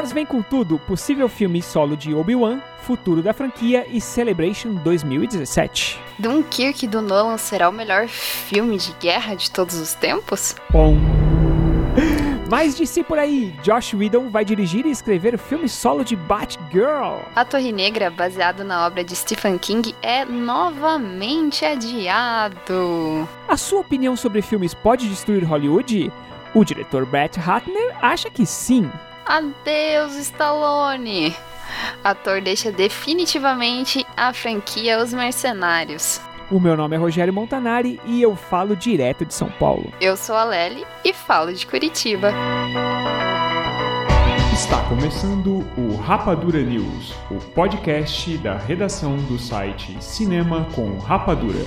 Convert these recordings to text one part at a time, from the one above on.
Wars vem com tudo, possível filme solo de Obi-Wan, futuro da franquia e Celebration 2017. Dunkirk do Nolan será o melhor filme de guerra de todos os tempos? Bom. Mais de si por aí, Josh Whedon vai dirigir e escrever o filme solo de Batgirl. A Torre Negra, baseado na obra de Stephen King, é novamente adiado. A sua opinião sobre filmes pode destruir Hollywood? O diretor Brett Ratner acha que sim. Adeus, Stallone! Ator deixa definitivamente a franquia Os Mercenários. O meu nome é Rogério Montanari e eu falo direto de São Paulo. Eu sou a Lely e falo de Curitiba. Está começando o Rapadura News, o podcast da redação do site Cinema com Rapadura.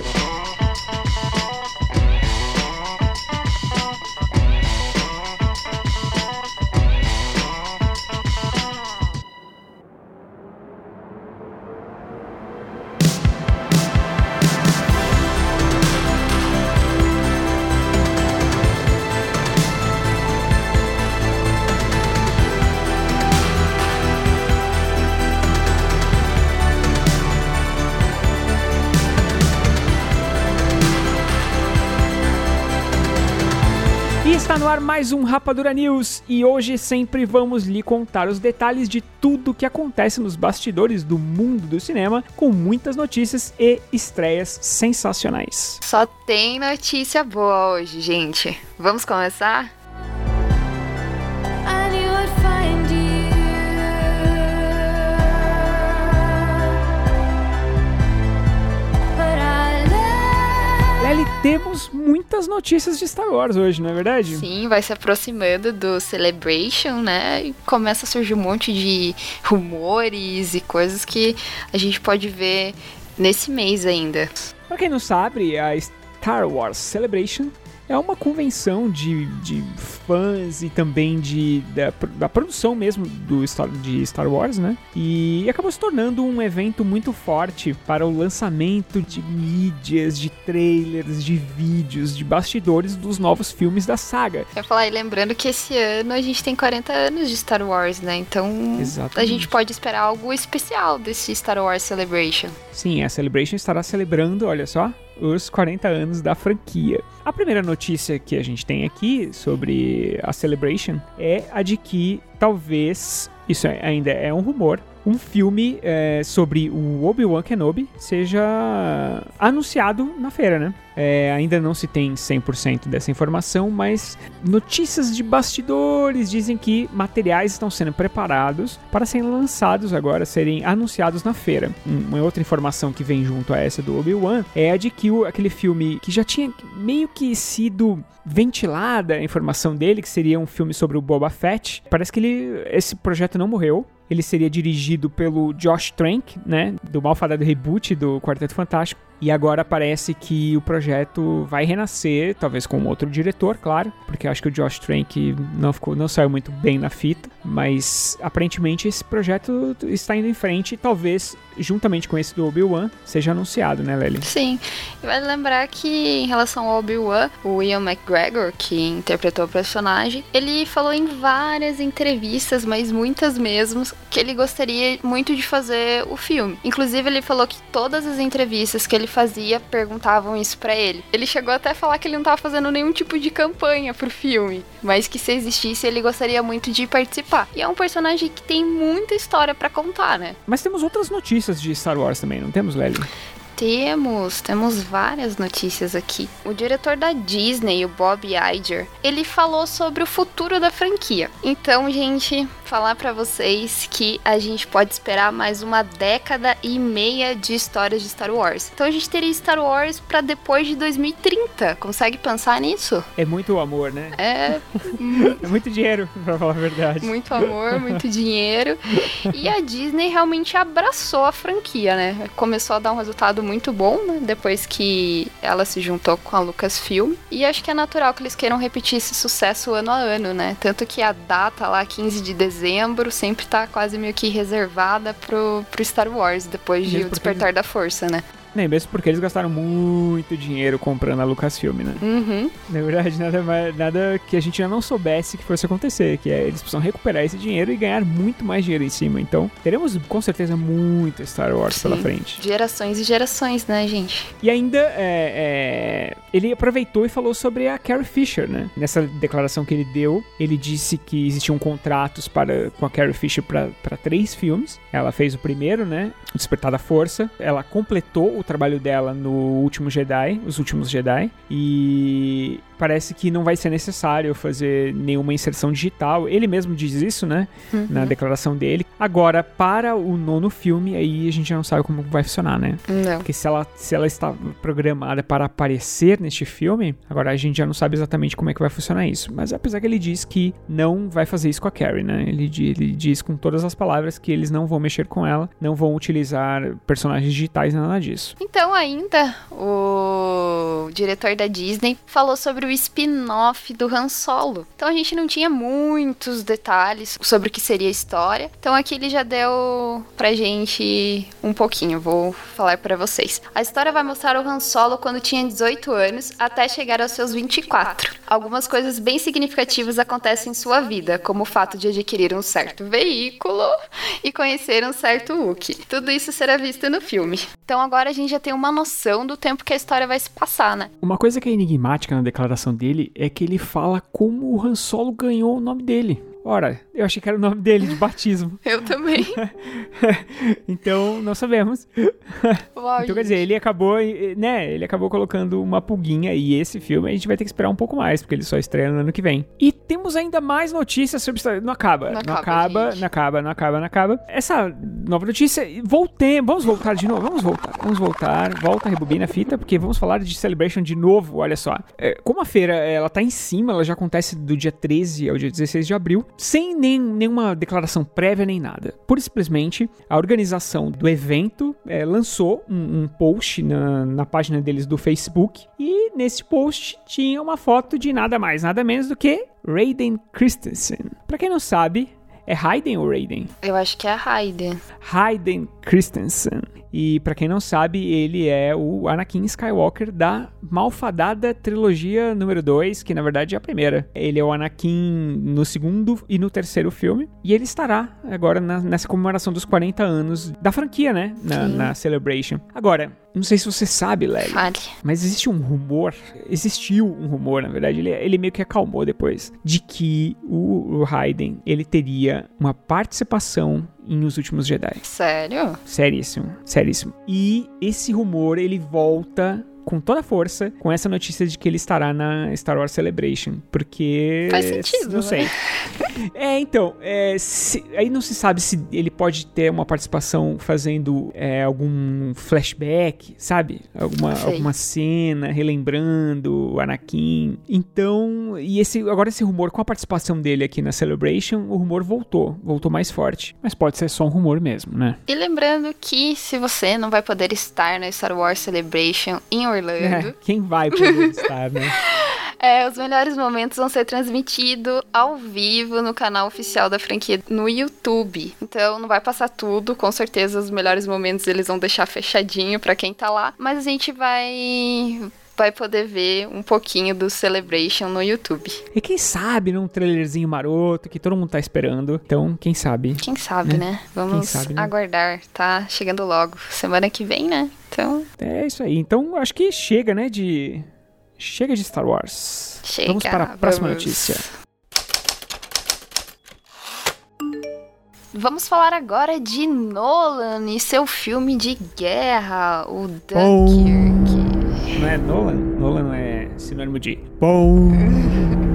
Ar mais um Rapadura News e hoje sempre vamos lhe contar os detalhes de tudo que acontece nos bastidores do mundo do cinema, com muitas notícias e estreias sensacionais. Só tem notícia boa hoje, gente. Vamos começar? Temos muitas notícias de Star Wars hoje, não é verdade? Sim, vai se aproximando do Celebration, né? E começa a surgir um monte de rumores e coisas que a gente pode ver nesse mês ainda. Pra quem não sabe, a Star Wars Celebration é uma convenção de, de fãs e também de, da, da, produção mesmo do, de Star Wars, né? E acabou se tornando um evento muito forte para o lançamento de mídias, de trailers, de vídeos, de bastidores dos novos filmes da saga. Eu ia falar, e lembrando que esse ano a gente tem 40 anos de Star Wars, né? Então Exatamente. a gente pode esperar algo especial desse Star Wars Celebration. Sim, a Celebration estará celebrando, olha só, os 40 anos da franquia. A primeira notícia que a gente tem aqui sobre a Celebration é a de que talvez, isso ainda é um rumor, um filme é, sobre o Obi-Wan Kenobi seja anunciado na feira, né? É, ainda não se tem 100% dessa informação, mas notícias de bastidores dizem que materiais estão sendo preparados para serem lançados agora, serem anunciados na feira. Uma outra informação que vem junto a essa do Obi-Wan é a de que o, aquele filme que já tinha meio que sido ventilada a informação dele, que seria um filme sobre o Boba Fett, parece que ele, esse projeto não morreu. Ele seria dirigido pelo Josh Trank, né, do malfadado reboot do Quarteto Fantástico. E agora parece que o projeto vai renascer, talvez com outro diretor, claro, porque acho que o Josh Trank não, ficou, não saiu muito bem na fita, mas aparentemente esse projeto está indo em frente talvez, juntamente com esse do Obi-Wan, seja anunciado, né, Lely? Sim, e vale lembrar que em relação ao Obi-Wan, o Ian McGregor, que interpretou o personagem, ele falou em várias entrevistas, mas muitas mesmo, que ele gostaria muito de fazer o filme. Inclusive, ele falou que todas as entrevistas que ele fazia perguntavam isso para ele. Ele chegou até a falar que ele não tava fazendo nenhum tipo de campanha pro filme, mas que se existisse ele gostaria muito de participar. E é um personagem que tem muita história para contar, né? Mas temos outras notícias de Star Wars também, não temos, Lely? Temos, temos várias notícias aqui. O diretor da Disney, o Bob Iger, ele falou sobre o futuro da franquia. Então, gente, falar para vocês que a gente pode esperar mais uma década e meia de histórias de Star Wars. Então a gente teria Star Wars para depois de 2030. Consegue pensar nisso? É muito amor, né? É. é muito dinheiro, pra falar a verdade. Muito amor, muito dinheiro. E a Disney realmente abraçou a franquia, né? Começou a dar um resultado muito bom, né? Depois que ela se juntou com a Lucasfilm. E acho que é natural que eles queiram repetir esse sucesso ano a ano, né? Tanto que a data lá, 15 de dezembro, dezembro sempre tá quase meio que reservada pro, pro Star Wars, depois de O Despertar da Força, né? Nem mesmo porque eles gastaram muito dinheiro comprando a Lucasfilm, né? Uhum. Na verdade, nada, mais, nada que a gente já não soubesse que fosse acontecer, que é eles precisam recuperar esse dinheiro e ganhar muito mais dinheiro em cima. Então, teremos com certeza muito Star Wars Sim. pela frente. Gerações e gerações, né, gente? E ainda é, é, ele aproveitou e falou sobre a Carrie Fisher, né? Nessa declaração que ele deu, ele disse que existiam contratos para, com a Carrie Fisher para três filmes. Ela fez o primeiro, né? O Despertar da Força. Ela completou o trabalho dela no Último Jedi, Os Últimos Jedi. E parece que não vai ser necessário fazer nenhuma inserção digital. Ele mesmo diz isso, né? Uhum. Na declaração dele. Agora, para o nono filme, aí a gente já não sabe como vai funcionar, né? Não. Porque se ela, se ela está programada para aparecer neste filme, agora a gente já não sabe exatamente como é que vai funcionar isso. Mas apesar que ele diz que não vai fazer isso com a Carrie, né? Ele, ele diz com todas as palavras que eles não vão mexer com ela, não vão utilizar personagens digitais, nada disso. Então, ainda, o diretor da Disney falou sobre o spin-off do Han Solo. Então, a gente não tinha muitos detalhes sobre o que seria a história. Então, aqui ele já deu pra gente um pouquinho, vou falar pra vocês. A história vai mostrar o Han Solo quando tinha 18 anos até chegar aos seus 24. Algumas coisas bem significativas acontecem em sua vida, como o fato de adquirir um certo veículo e conhecer um certo Wookiee. Tudo isso será visto no filme. Então agora a gente já tem uma noção do tempo que a história vai se passar, né? Uma coisa que é enigmática na declaração dele é que ele fala como o Han Solo ganhou o nome dele. Ora, eu achei que era o nome dele de batismo. Eu também. então, não sabemos. Uau, Então, quer dizer, ele acabou, né? Ele acabou colocando uma pulguinha e esse filme a gente vai ter que esperar um pouco mais, porque ele só estreia no ano que vem. E temos ainda mais notícias sobre Não acaba. Não Não acaba, acaba, não acaba, não acaba, não acaba. Essa nova notícia, voltemos, vamos voltar de novo, vamos voltar, vamos voltar, volta, rebobina a fita, porque vamos falar de Celebration de novo, olha só. É, como a feira, ela tá em cima, ela já acontece do dia 13 ao dia 16 de abril, sem nem, nenhuma declaração prévia nem nada. E simplesmente, a organização do evento é, lançou um, um post na, na página deles do Facebook e nesse post tinha uma foto de nada mais, nada menos do que Raiden Christensen. Pra quem não sabe, é Raiden ou Raiden? Eu acho que é a Raiden. Hayden Christensen. E pra quem não sabe, ele é o Anakin Skywalker da malfadada trilogia número 2, que na verdade é a primeira. Ele é o Anakin no segundo e no terceiro filme. E ele estará agora na- nessa comemoração dos 40 anos da franquia, né? Na, na Celebration. Agora, não sei se você sabe, Lely. Fale. Mas existe um rumor, existiu um rumor, na verdade, ele, ele meio que acalmou depois, de que o, o Raiden, ele teria uma participação em Os Últimos Jedi. Sério? Seríssimo, seríssimo. E esse rumor, ele volta com toda a força com essa notícia de que ele estará na Star Wars Celebration, porque... Faz sentido, Não né? sei. É, então, é, se- aí não se sabe se ele pode ter uma participação fazendo é, algum flashback, sabe? Alguma, Sei. alguma cena, relembrando o Anakin. Então, e esse agora esse rumor com a participação dele aqui na Celebration, o rumor voltou, voltou mais forte. Mas pode ser só um rumor mesmo, né? E lembrando que se você não vai poder estar na Star Wars Celebration em Orlando, É, quem vai poder estar, né? É, os melhores momentos vão ser transmitidos ao vivo no canal oficial da franquia no YouTube. Então não vai passar tudo, com certeza os melhores momentos eles vão deixar fechadinho pra quem tá lá, mas a gente vai vai poder ver um pouquinho do Celebration no YouTube. E quem sabe num trailerzinho maroto que todo mundo tá esperando. Então, quem sabe? Quem sabe, Né? né? Vamos sabe, né? aguardar, tá chegando logo, semana que vem, né? Então, É isso aí. Então, acho que chega, né, de chega de Star Wars. chega. Vamos para a próxima vamos. notícia. Vamos falar agora de Nolan e seu filme de guerra, o Bom. Dunkirk. Não é Nolan? Nolan é sinônimo de bom.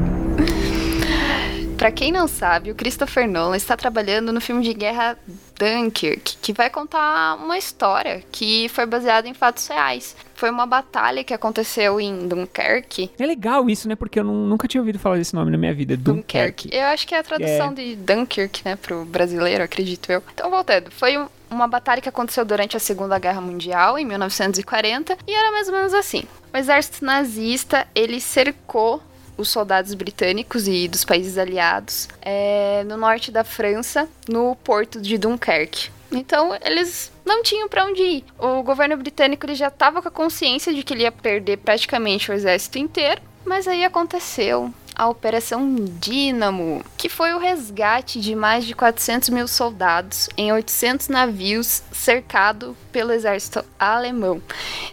Pra quem não sabe, o Christopher Nolan está trabalhando no filme de guerra Dunkirk, que vai contar uma história que foi baseada em fatos reais. Foi uma batalha que aconteceu em Dunkerque. É legal isso, né? Porque eu nu- nunca tinha ouvido falar desse nome na minha vida. Dunkerque. Eu acho que é a tradução É. de Dunkirk, né, pro brasileiro, acredito eu. Então, voltando, foi um- uma batalha que aconteceu durante a Segunda Guerra Mundial, em 1940, e era mais ou menos assim. O exército nazista, ele cercou os soldados britânicos e dos países aliados é, no norte da França, no porto de Dunkerque. Então eles não tinham para onde ir. O governo britânico ele já estava com a consciência de que ele ia perder praticamente o exército inteiro, mas aí aconteceu a Operação Dínamo, que foi o resgate de mais de 400 mil soldados em 800 navios cercado pelo exército alemão.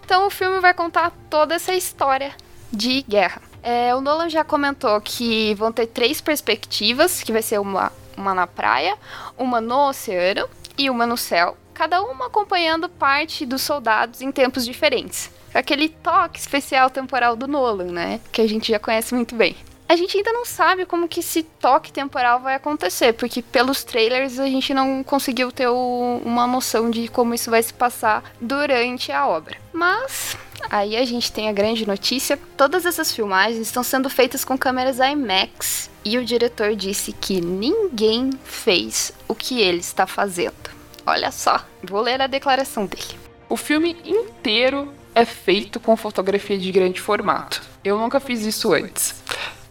Então o filme vai contar toda essa história de guerra. É, o Nolan já comentou que vão ter três perspectivas, que vai ser uma, uma na praia, uma no oceano e uma no céu, cada uma acompanhando parte dos soldados em tempos diferentes. Aquele toque especial temporal do Nolan, né? Que a gente já conhece muito bem. A gente ainda não sabe como que esse toque temporal vai acontecer, porque pelos trailers a gente não conseguiu ter o, uma noção de como isso vai se passar durante a obra. Mas aí a gente tem a grande notícia: todas essas filmagens estão sendo feitas com câmeras IMAX e o diretor disse que ninguém fez o que ele está fazendo. Olha só, vou ler a declaração dele. O filme inteiro é feito com fotografia de grande formato. Eu nunca fiz isso antes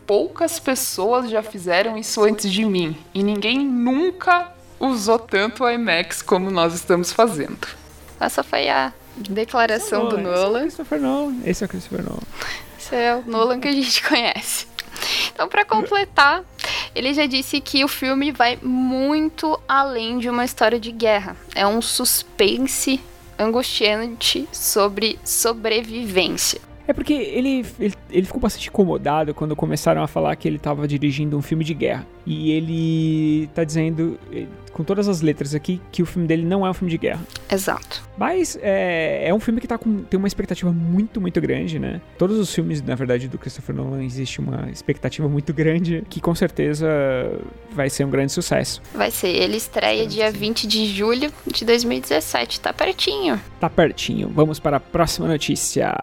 poucas pessoas já fizeram isso antes de mim e ninguém nunca usou tanto o IMAX como nós estamos fazendo. Essa foi a declaração do Nolan. Esse é o Christopher Nolan. Esse é o Christopher Nolan. Esse é o Nolan que a gente conhece. Então, para completar, ele já disse que o filme vai muito além de uma história de guerra. É um suspense angustiante sobre sobrevivência. É porque ele, ele, ele, ficou bastante incomodado quando começaram a falar que ele estava dirigindo um filme de guerra. E ele tá dizendo, eh, com todas as letras aqui, que o filme dele não é um filme de guerra. Exato. Mas é, é um filme que tá com, tem uma expectativa muito, muito grande, né? Todos os filmes, na verdade, do Christopher Nolan existe uma expectativa muito grande, que com certeza vai ser um grande sucesso. Vai ser. Ele estreia dia 20 de julho de 2017. Tá pertinho. Tá pertinho. Vamos para a próxima notícia.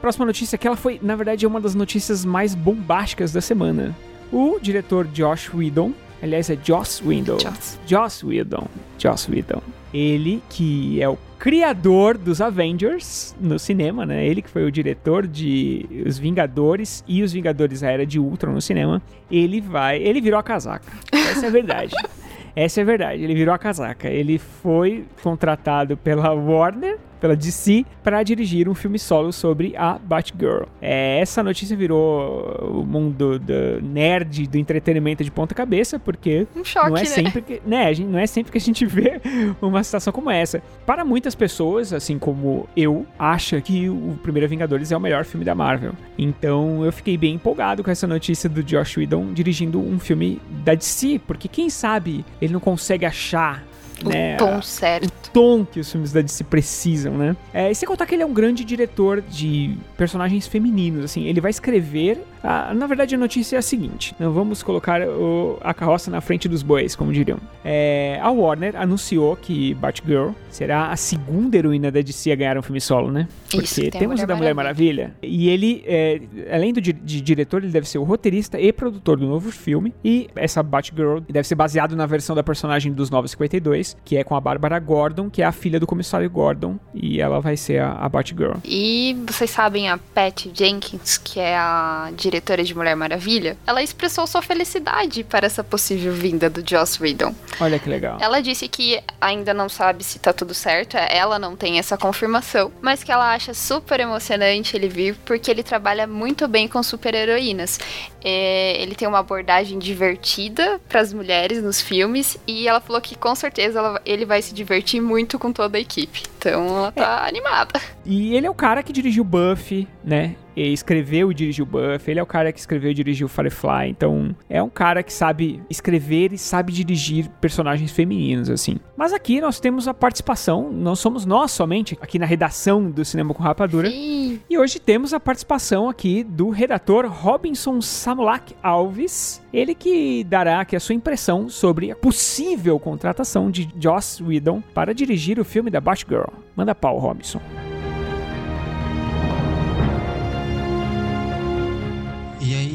Próxima notícia que ela foi, na verdade, uma das notícias mais bombásticas da semana. O diretor Josh Whedon, aliás é Joss Whedon. Joss. Joss Whedon. Joss Whedon. Ele que é o criador dos Avengers no cinema, né? Ele que foi o diretor de Os Vingadores e Os Vingadores a Era de Ultron no cinema. Ele vai, ele virou a casaca. Essa é a verdade. Essa é a verdade, ele virou a casaca. Ele foi contratado pela Warner pela DC para dirigir um filme solo sobre a Batgirl. É, essa notícia virou o mundo do nerd do entretenimento de ponta cabeça, porque um choque, não é né? sempre que, né, não é sempre que a gente vê uma situação como essa. Para muitas pessoas, assim como eu, acha que o Primeiro Vingadores é o melhor filme da Marvel. Então eu fiquei bem empolgado com essa notícia do Josh Whedon dirigindo um filme da DC, porque quem sabe ele não consegue achar o né, tom certo. O tom que os filmes da DC precisam, né? É, e sem contar que ele é um grande diretor de personagens femininos, assim, ele vai escrever. A, na verdade, a notícia é a seguinte: não vamos colocar o, a carroça na frente dos bois, como diriam. É, a Warner anunciou que Batgirl será a segunda heroína da DC a ganhar um filme solo, né? Porque Isso, temos o da Mulher Maravilha. E ele, é, além do, de diretor, ele deve ser o roteirista e produtor do novo filme. E essa Batgirl deve ser baseado na versão da personagem dos 952, que é com a Bárbara Gordon, que é a filha do comissário Gordon. E ela vai ser a, a Batgirl. E vocês sabem a Pat Jenkins, que é a diretora de Mulher Maravilha? Ela expressou sua felicidade para essa possível vinda do Joss Whedon. Olha que legal. Ela disse que ainda não sabe se tá tudo certo, ela não tem essa confirmação, mas que ela acha super emocionante ele vir porque ele trabalha muito bem com super-heroínas. É, ele tem uma abordagem divertida para as mulheres nos filmes e ela falou que com certeza ela, ele vai se divertir muito com toda a equipe. Então ela tá é. animada. E ele é o cara que dirigiu Buffy, né? Escreveu e dirigiu Buffy, ele é o cara que escreveu e dirigiu Firefly, então é um cara que sabe escrever e sabe dirigir personagens femininos, assim. Mas aqui nós temos a participação, não somos nós somente, aqui na redação do Cinema com Rapadura. Sim. E hoje temos a participação aqui do redator Robinson Samulak Alves, ele que dará aqui a sua impressão sobre a possível contratação de Joss Whedon para dirigir o filme da Batgirl. Manda pau, Robinson.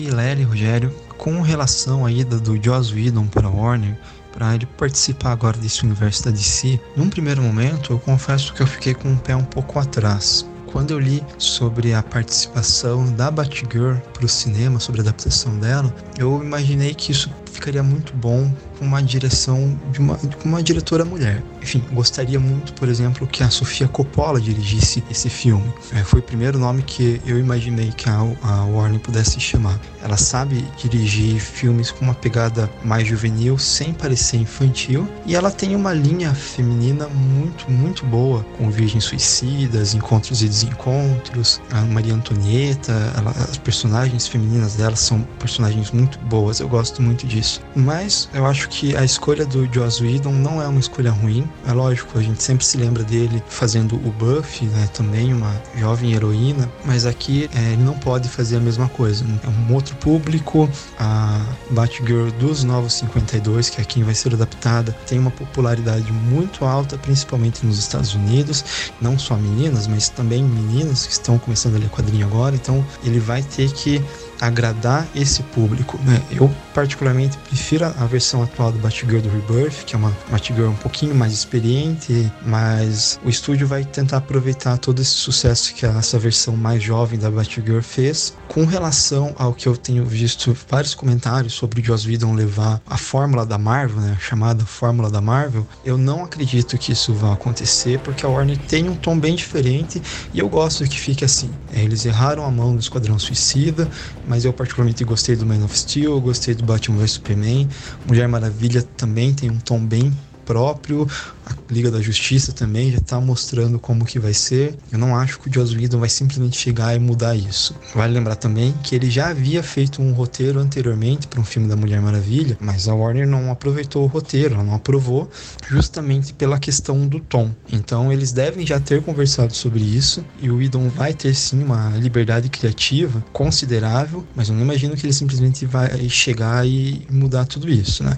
E aí, Lélia e Rogério, com relação à ida do Joss Whedon para Warner, para ele participar agora desse universo da DC, num primeiro momento eu confesso que eu fiquei com o pé um pouco atrás. Quando eu li sobre a participação da Batgirl para o cinema, sobre a adaptação dela, eu imaginei que isso ficaria muito bom com uma direção de uma, de uma diretora mulher. Enfim, gostaria muito, por exemplo, que a Sofia Coppola dirigisse esse filme. É, foi o primeiro nome que eu imaginei que a, a Warner pudesse chamar. Ela sabe dirigir filmes com uma pegada mais juvenil, sem parecer infantil, e ela tem uma linha feminina muito, muito boa, com Virgens Suicidas, Encontros e Desencontros, a Maria Antonieta, ela, as personagens femininas dela são personagens muito boas, eu gosto muito disso. Mas eu acho que a escolha do Joss Whedon não é uma escolha ruim. É lógico, a gente sempre se lembra dele fazendo o Buffy, né, também uma jovem heroína, mas aqui é, ele não pode fazer a mesma coisa. É um outro público, a Batgirl dos Novos 52, que é quem vai ser adaptada, tem uma popularidade muito alta, principalmente nos Estados Unidos, não só meninas, mas também meninas que estão começando a ler quadrinho agora, então ele vai ter que agradar esse público, né? Eu particularmente prefiro a versão atual do Batgirl do Rebirth, que é uma Batgirl um pouquinho mais experiente, mas o estúdio vai tentar aproveitar todo esse sucesso que essa versão mais jovem da Batgirl fez. Com relação ao que eu tenho visto vários comentários sobre o Joss Whedon levar a fórmula da Marvel, né, a chamada fórmula da Marvel, eu não acredito que isso vá acontecer, porque a Warner tem um tom bem diferente e eu gosto que fique assim. É, eles erraram a mão no Esquadrão Suicida, mas eu particularmente gostei do Man of Steel, gostei do Batman vs Superman. Mulher Maravilha também tem um tom bem próprio. A Liga da Justiça também já está mostrando como que vai ser. Eu não acho que o Joss Whedon vai simplesmente chegar e mudar isso. Vale lembrar também que ele já havia feito um roteiro anteriormente para um filme da Mulher Maravilha, mas a Warner não aproveitou o roteiro, ela não aprovou, justamente pela questão do tom. Então eles devem já ter conversado sobre isso e o Whedon vai ter sim uma liberdade criativa considerável, mas eu não imagino que ele simplesmente vai chegar e mudar tudo isso, né?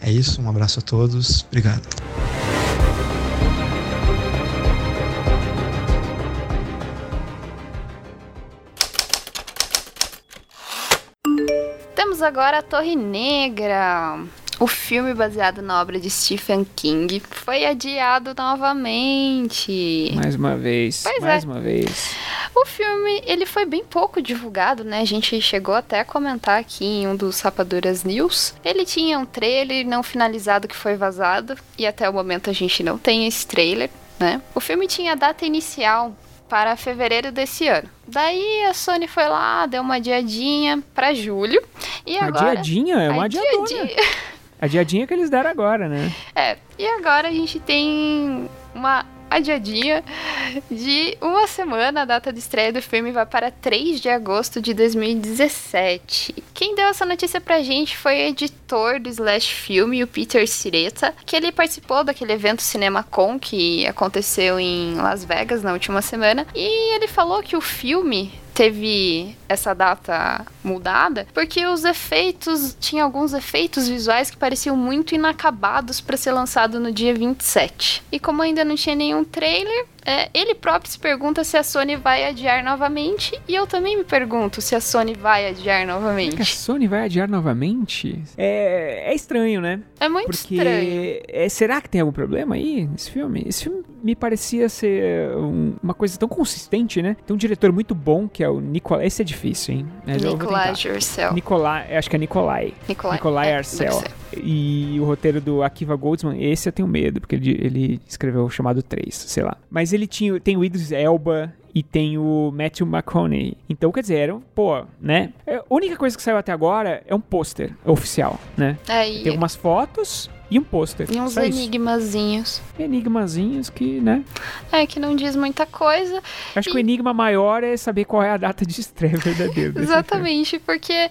É isso, um abraço a todos. Obrigado. Temos agora a Torre Negra. O filme baseado na obra de Stephen King foi adiado novamente. Mais uma vez. Pois mais é. uma vez. O filme, ele foi bem pouco divulgado, né? A gente chegou até a comentar aqui em um dos Rapaduras News. Ele tinha um trailer não finalizado que foi vazado, e até o momento a gente não tem esse trailer, né? O filme tinha data inicial para fevereiro desse ano. Daí a Sony foi lá, deu uma adiadinha para julho, e Uma agora... adiadinha, é uma adiadona. Adiadinha. Adiadinha que eles deram agora, né? É, e agora a gente tem uma adiadinha de uma semana. A data de estreia do filme vai para 3 de agosto de 2017. Quem deu essa notícia pra gente foi o editor do Slash Filme, o Peter Sireta, que ele participou daquele evento CinemaCon que aconteceu em Las Vegas na última semana. E ele falou que o filme teve essa data mudada porque os efeitos tinha alguns efeitos visuais que pareciam muito inacabados para ser lançado no dia 27. E como ainda não tinha nenhum trailer, é, ele próprio se pergunta se a Sony vai adiar novamente e eu também me pergunto se a Sony vai adiar Que a novamente. Sony vai adiar novamente? É, é estranho, né? É muito Porque estranho. é, será que tem algum problema aí nesse filme? Esse filme me parecia ser um- uma coisa tão consistente, né? Tem um diretor muito bom que é o Nicolai. Esse é difícil, hein? Mas Nicolai tentar. Nicolai. Acho que é Nicolai. Nicolai, Nicolai é, Arcel. E o roteiro do Akiva Goldsman, esse eu tenho medo, porque ele, ele escreveu o chamado 3, sei lá. Mas ele tinha, tem o Idris Elba e tem o Matthew McConaughey. Então, quer dizer, era, pô, né? É, A única coisa que saiu até agora é um pôster oficial, né? É, e, Tem algumas fotos e um pôster. e uns Só isso. enigmazinhos. Enigmazinhos que, né? É, que não diz muita coisa. Acho que o enigma maior é saber qual é a data de estreia verdadeira. Exatamente, porque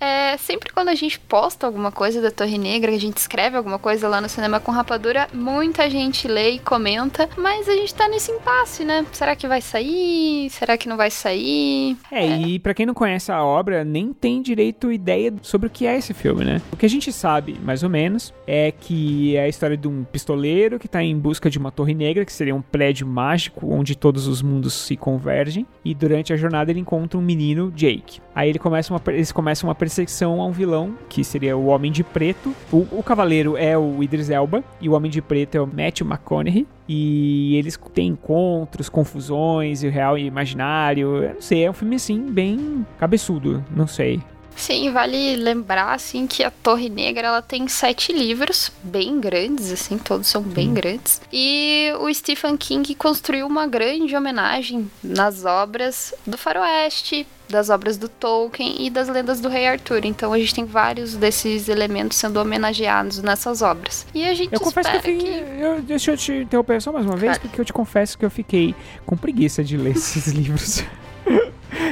é, sempre quando a gente posta alguma coisa da Torre Negra, a gente escreve alguma coisa lá no Cinema com Rapadura, muita gente lê e comenta, mas a gente tá nesse impasse, né? Será que vai sair? Será que não vai sair? É, e pra quem não conhece a obra, nem tem direito ideia sobre o que é esse filme, né? O que a gente sabe, mais ou menos, é que é a história de um pistoleiro que tá em busca de uma torre negra, que seria um prédio mágico onde todos os mundos se convergem, e durante a jornada ele encontra um menino, Jake. Aí ele começa uma, eles começam uma perseguição a um vilão, que seria o Homem de Preto. O, o cavaleiro é o Idris Elba, e o Homem de Preto é o Matthew McConaughey. E eles têm encontros, confusões, o real e imaginário. Eu não sei, é um filme assim, bem cabeçudo, não sei. Sim, vale lembrar, assim, que a Torre Negra, ela tem sete livros, bem grandes, assim, todos são bem grandes. E o Stephen King construiu uma grande homenagem nas obras do faroeste, das obras do Tolkien e das lendas do Rei Arthur. Então a gente tem vários desses elementos sendo homenageados nessas obras. E a gente Eu confesso que eu fiquei. que... Eu, deixa eu te interromper só mais uma vez, Claro. porque eu te confesso que eu fiquei com preguiça de ler esses livros.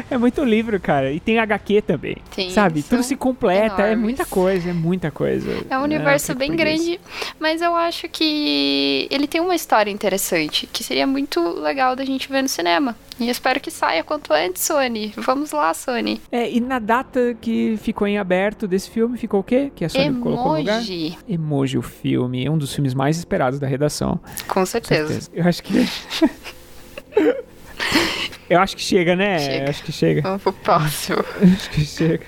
É muito livro, cara. E tem HQ também. Sim, sabe? Tudo se completa. É enormes. muita coisa, é muita coisa. É um Não, universo bem grande, mas eu acho que ele tem uma história interessante, que seria muito legal da gente ver no cinema. E espero que saia quanto antes, Sony. Vamos lá, Sony. É, e na data que ficou em aberto desse filme, ficou o quê? Que a Sony colocou no lugar? Emoji. Emoji, o filme. É um dos filmes mais esperados da redação. Com Com certeza. Eu acho que. Eu acho que chega, né? Chega. Eu acho que chega. Vamos pro próximo. Acho que chega.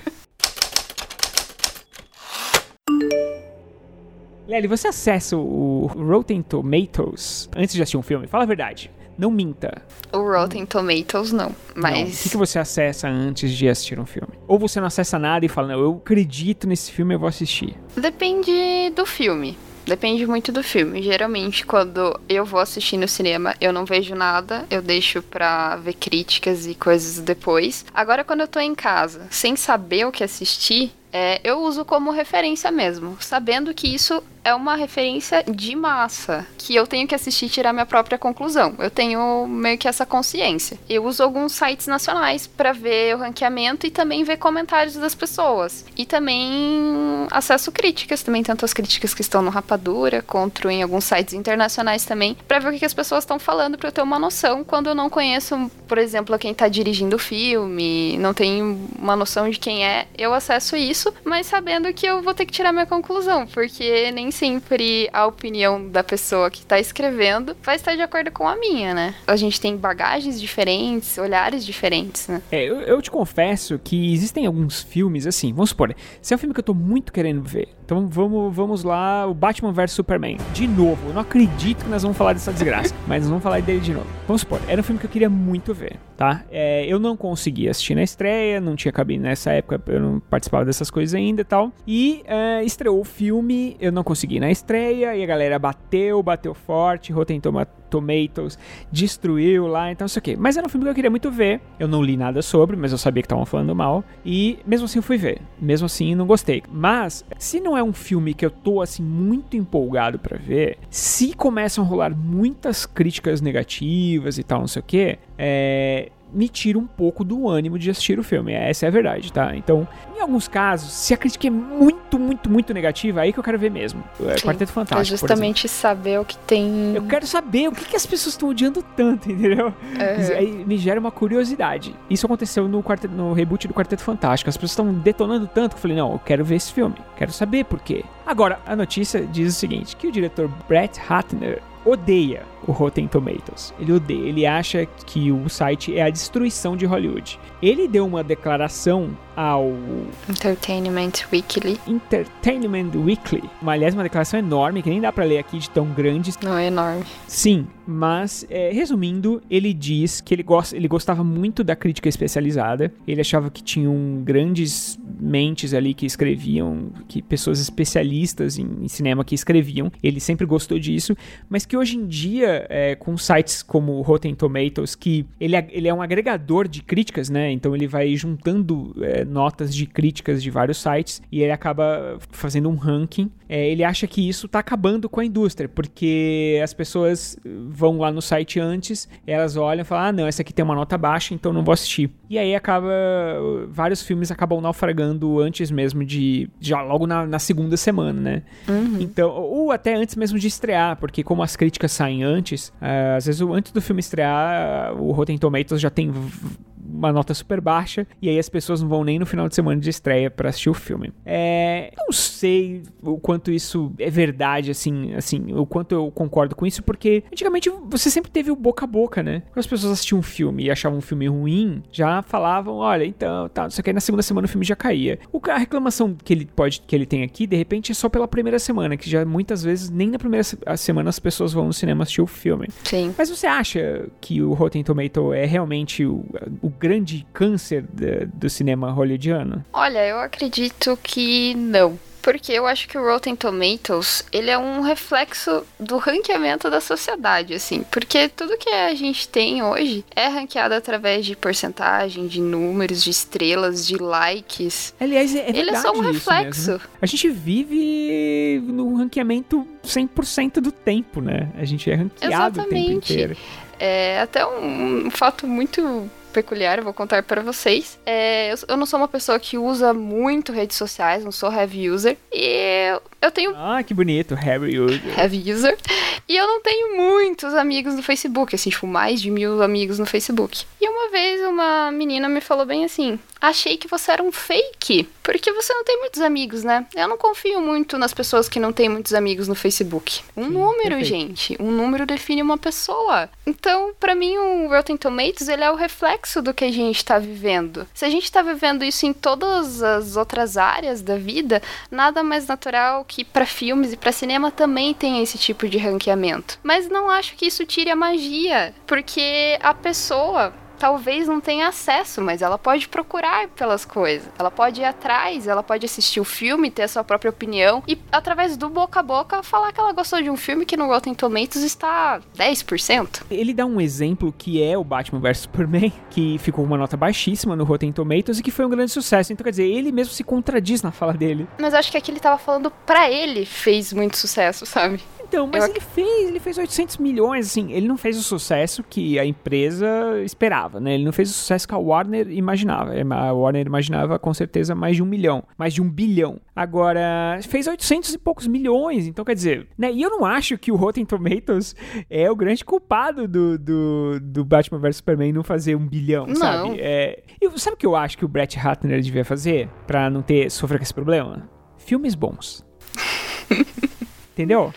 Lely, você acessa o Rotten Tomatoes antes de assistir um filme? Fala a verdade. Não minta. O Rotten Tomatoes não, Não. O mas que, que você acessa antes de assistir um filme? Ou você não acessa nada e fala, não, eu acredito nesse filme, eu vou assistir. depende do filme. Depende muito do filme. Geralmente, quando eu vou assistir no cinema, eu não vejo nada, eu deixo pra ver críticas e coisas depois. Agora, quando eu tô em casa, sem saber o que assistir, é, eu uso como referência mesmo, sabendo que isso é uma referência de massa, que eu tenho que assistir e tirar minha própria conclusão. Eu tenho meio que essa consciência. Eu uso alguns sites nacionais pra ver o ranqueamento e também ver comentários das pessoas. E também acesso críticas, também tanto as críticas que estão no Rapadura, quanto em alguns sites internacionais também, pra ver o que as pessoas estão falando, pra eu ter uma noção quando eu não conheço, por exemplo, quem tá dirigindo o filme, não tenho uma noção de quem é, eu acesso isso, mas sabendo que eu vou ter que tirar minha conclusão, porque nem sempre a opinião da pessoa que tá escrevendo vai estar de acordo com a minha, né? A gente tem bagagens diferentes, olhares diferentes, né? É, eu, eu te confesso que existem alguns filmes, assim, vamos supor, se é um filme que eu tô muito querendo ver, então vamos, vamos lá, o Batman vs Superman, de novo, eu não acredito que nós vamos falar dessa desgraça, mas nós vamos falar dele de novo. Vamos supor, era um filme que eu queria muito ver, tá? É, eu não consegui assistir na estreia, não tinha cabine nessa época, eu não participava dessas coisas ainda e tal, e é, estreou o filme, eu não consegui na estreia, e a galera bateu, bateu forte, Rotten Toma- Tomatoes destruiu lá, então não sei o que. Mas era um filme que eu queria muito ver. Eu não li nada sobre, mas eu sabia que estavam falando mal. E mesmo assim eu fui ver. Mesmo assim não gostei. Mas, se não é um filme que eu tô assim muito empolgado pra ver, se começam a rolar muitas críticas negativas e tal, não sei o que, é. Me tira um pouco do ânimo de assistir o filme. Essa é a verdade, tá? Então, em alguns casos, se a crítica é muito, muito, muito negativa, é aí que eu quero ver mesmo. É Sim, Quarteto Fantástico. exemplo. justamente saber o que tem. Eu quero saber o que, que as pessoas estão odiando tanto, entendeu? Aham. Aí me gera uma curiosidade. Isso aconteceu no, quarteto, no reboot do Quarteto Fantástico. As pessoas estão detonando tanto que eu falei, não, eu quero ver esse filme. Quero saber por quê. Agora, a notícia diz o seguinte, que o diretor Brett Ratner odeia o Rotten Tomatoes. Ele odeia, ele acha que o site é a destruição de Hollywood. Ele deu uma declaração ao Entertainment Weekly. Entertainment Weekly. Uma, aliás, uma declaração enorme que nem dá pra ler aqui de tão grande. Não é enorme. Sim, mas é, resumindo, ele diz que ele, gosta, ele gostava muito da crítica especializada. Ele achava que tinham grandes mentes ali que escreviam, que pessoas especialistas em, em cinema que escreviam. Ele sempre gostou disso, mas que hoje em dia, é, com sites como o Rotten Tomatoes, que ele, é- ele é um agregador de críticas, né? Então ele vai juntando é, notas de críticas de vários sites e ele acaba fazendo um ranking. É, ele acha que isso tá acabando com a indústria, porque as pessoas vão lá no site antes, elas olham e falam: ah, não, essa aqui tem uma nota baixa, então não vou assistir. E aí acaba. Vários filmes acabam naufragando antes mesmo de. já logo na, na segunda semana, né? Então, ou até antes mesmo de estrear, porque como as críticas saem antes, ah, às vezes antes do filme estrear, o Rotten Tomatoes já tem uma nota super baixa, e aí as pessoas não vão nem no final de semana de estreia pra assistir o filme. É, não sei o quanto isso é verdade, assim, assim, o quanto eu concordo com isso, porque antigamente você sempre teve o boca a boca, né? Quando as pessoas assistiam um filme e achavam um filme ruim, já falavam, olha, então, tá, o que, aí na segunda semana o filme já caía. O, a reclamação que ele pode, que ele tem aqui, de repente, é só pela primeira semana, que já muitas vezes nem na primeira semana as pessoas vão no cinema assistir o filme. Sim. Mas você acha que o Rotten Tomato é realmente o, o grande câncer do, do cinema hollywoodiano? Olha, eu acredito que não. Porque eu acho que o Rotten Tomatoes, ele é um reflexo do ranqueamento da sociedade, assim. Porque tudo que a gente tem hoje é ranqueado através de porcentagem, de números, de estrelas, de likes. Aliás, é, é ele é só um reflexo. Mesmo? A gente vive no ranqueamento 100% do tempo, né? A gente é ranqueado Exatamente. o tempo inteiro. É até um, um fato muito peculiar, eu vou contar para vocês. É, eu, eu, não sou uma pessoa que usa muito redes sociais, não sou heavy user. E eu, eu tenho. Ah, que bonito, heavy user. Heavy user. E eu não tenho muitos amigos no Facebook, assim, tipo, mais de mil amigos no Facebook. E uma vez uma menina me falou bem assim: achei que você era um fake, porque você não tem muitos amigos, né? Eu não confio muito nas pessoas que não têm muitos amigos no Facebook. Um Sim, número, perfeito. gente, um número define uma pessoa. Então, para mim, o Rotten Tomatoes, ele é o reflexo do que a gente tá vivendo. Se a gente tá vivendo isso em todas as outras áreas da vida, nada mais natural que para filmes e para cinema também tem esse tipo de ranqueamento. Mas não acho que isso tire a magia, porque a pessoa talvez não tenha acesso, mas ela pode procurar pelas coisas. Ela pode ir atrás, ela pode assistir o filme, ter a sua própria opinião e, através do boca a boca, falar que ela gostou de um filme que no Rotten Tomatoes está 10%. Ele dá um exemplo que é o Batman vs Superman, que ficou uma nota baixíssima no Rotten Tomatoes e que foi um grande sucesso. Então, quer dizer, ele mesmo se contradiz na fala dele. Mas acho que aqui ele tava falando pra ele fez muito sucesso, sabe? Então, mas eu... ele fez, ele fez 800 milhões, assim, ele não fez o sucesso que a empresa esperava, né? Ele não fez o sucesso que a Warner imaginava. A Warner imaginava com certeza mais de um milhão, mais de um bilhão. Agora, fez 800 e poucos milhões, então quer dizer, né? E eu não acho que o Rotten Tomatoes é o grande culpado do, do, do Batman vs Superman não fazer um bilhão, não. sabe? É, e sabe o que eu acho que o Brett Ratner devia fazer para não ter sofrer com esse problema? Filmes bons. Entendeu?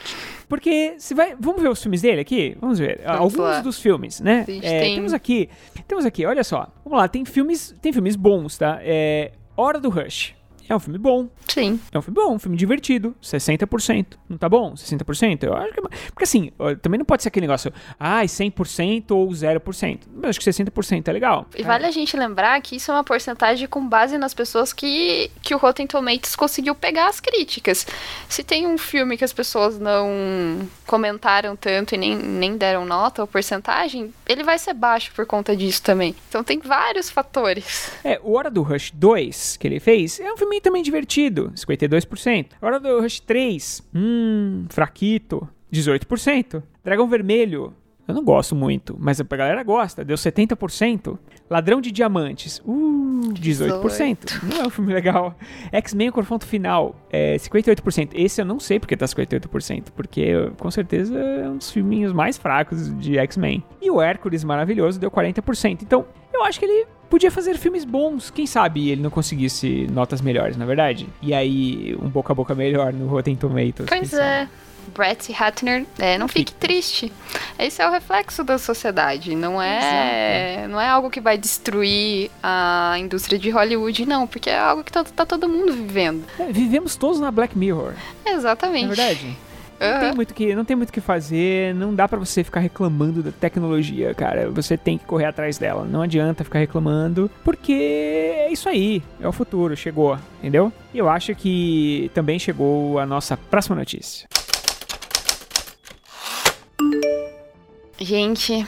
Porque se vai, vamos ver os filmes dele aqui? Vamos ver. Vamos Alguns lá. dos filmes, né? É, tem... Temos aqui, temos aqui, olha só. Vamos lá, tem filmes, tem filmes bons, tá? É, Hora do Rush. É um filme bom. Sim. É um filme bom, um filme divertido. 60%. Não tá bom? 60%? Eu acho que. É porque assim, também não pode ser aquele negócio, ah, 100% ou 0%. Mas acho que 60% é legal. E vale a gente lembrar que isso é uma porcentagem com base nas pessoas que, que o Rotten Tomatoes conseguiu pegar as críticas. Se tem um filme que as pessoas não comentaram tanto e nem, nem deram nota ou porcentagem, ele vai ser baixo por conta disso também. Então tem vários fatores. É, o Hora do Rush 2 que ele fez é um filme também divertido, 52%. Hora do Rush 3, hum, fraquito, 18%. Dragão Vermelho, eu não gosto muito, mas a galera gosta, deu 70%. Ladrão de Diamantes, uh, 18%. 18. Não é um filme legal. X-Men, o confronto final, é 58%. Esse eu não sei porque tá 58%, porque com certeza é um dos filminhos mais fracos de X-Men. E o Hércules, maravilhoso, deu 40%. Então, eu acho que ele podia fazer filmes bons. Quem sabe ele não conseguisse notas melhores, na é verdade? E aí, um boca a boca melhor no Rotten Tomatoes. Pois é. Brett Ratner, é, não fique triste. Esse é o reflexo da sociedade, não é, Exato. não é algo que vai destruir a indústria de Hollywood, não, porque é algo que tá, tá todo mundo vivendo. É, vivemos todos na Black Mirror. Exatamente. É verdade. Não tem muito que, não tem muito que fazer, não dá para você ficar reclamando da tecnologia, cara. Você tem que correr atrás dela. Não adianta ficar reclamando, porque é isso aí, é o futuro, chegou, entendeu? E eu acho que também chegou a nossa próxima notícia. Gente,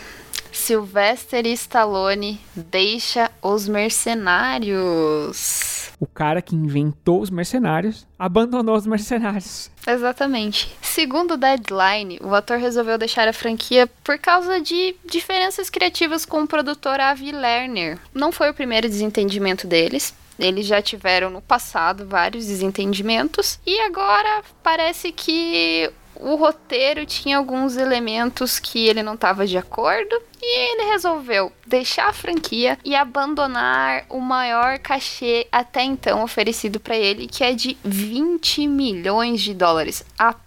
Sylvester Stallone deixa os mercenários o cara que inventou os mercenários abandonou os mercenários. Exatamente. Segundo o Deadline, o ator resolveu deixar a franquia por causa de diferenças criativas com o produtor Avi Lerner. Não foi o primeiro desentendimento deles. Eles já tiveram no passado vários desentendimentos e agora parece que o roteiro tinha alguns elementos que ele não estava de acordo e ele resolveu deixar a franquia e abandonar o maior cachê até então oferecido para ele, que é de 20 milhões de dólares.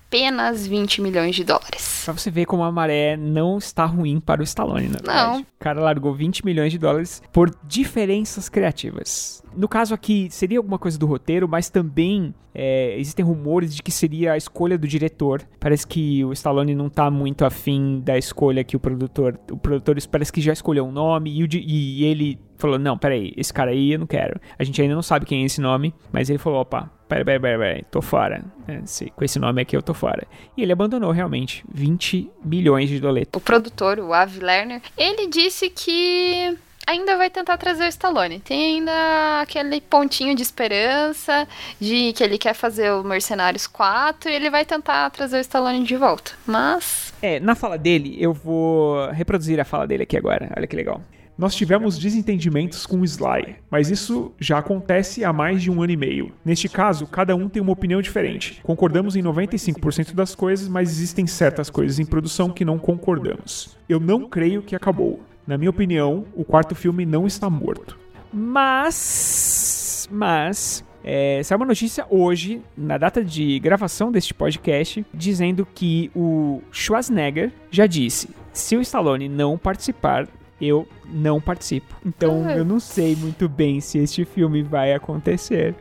Apenas 20 milhões de dólares. Pra você ver como a maré não está ruim para o Stallone, na verdade. Não. O cara largou 20 milhões de dólares por diferenças criativas. No caso aqui, seria alguma coisa do roteiro, mas também é, existem rumores de que seria a escolha do diretor. Parece que o Stallone não tá muito afim da escolha que o produtor. O produtor parece que já escolheu um nome e, o, e ele falou: Não, peraí, esse cara aí eu não quero. A gente ainda não sabe quem é esse nome, mas ele falou: opa, peraí, peraí, peraí, peraí tô fora. É, com esse nome aqui eu tô fora. E ele abandonou realmente 20 milhões de doletas. O produtor, o Avi Lerner, ele disse que ainda vai tentar trazer o Stallone. Tem ainda aquele pontinho de esperança de que ele quer fazer o Mercenários 4 e ele vai tentar trazer o Stallone de volta. Mas. É, na fala dele, eu vou reproduzir a fala dele aqui agora. Olha que legal. Nós tivemos desentendimentos com o Sly, mas isso já acontece há mais de um ano e meio. Neste caso, cada um tem uma opinião diferente. Concordamos em 95% das coisas, mas existem certas coisas em produção que não concordamos. Eu não creio que acabou. Na minha opinião, o quarto filme não está morto. Mas. Mas. É, saiu uma notícia hoje, na data de gravação deste podcast, dizendo que o Schwarzenegger já disse: se o Stallone não participar eu não participo. Então uhum. eu não sei muito bem se este filme vai acontecer.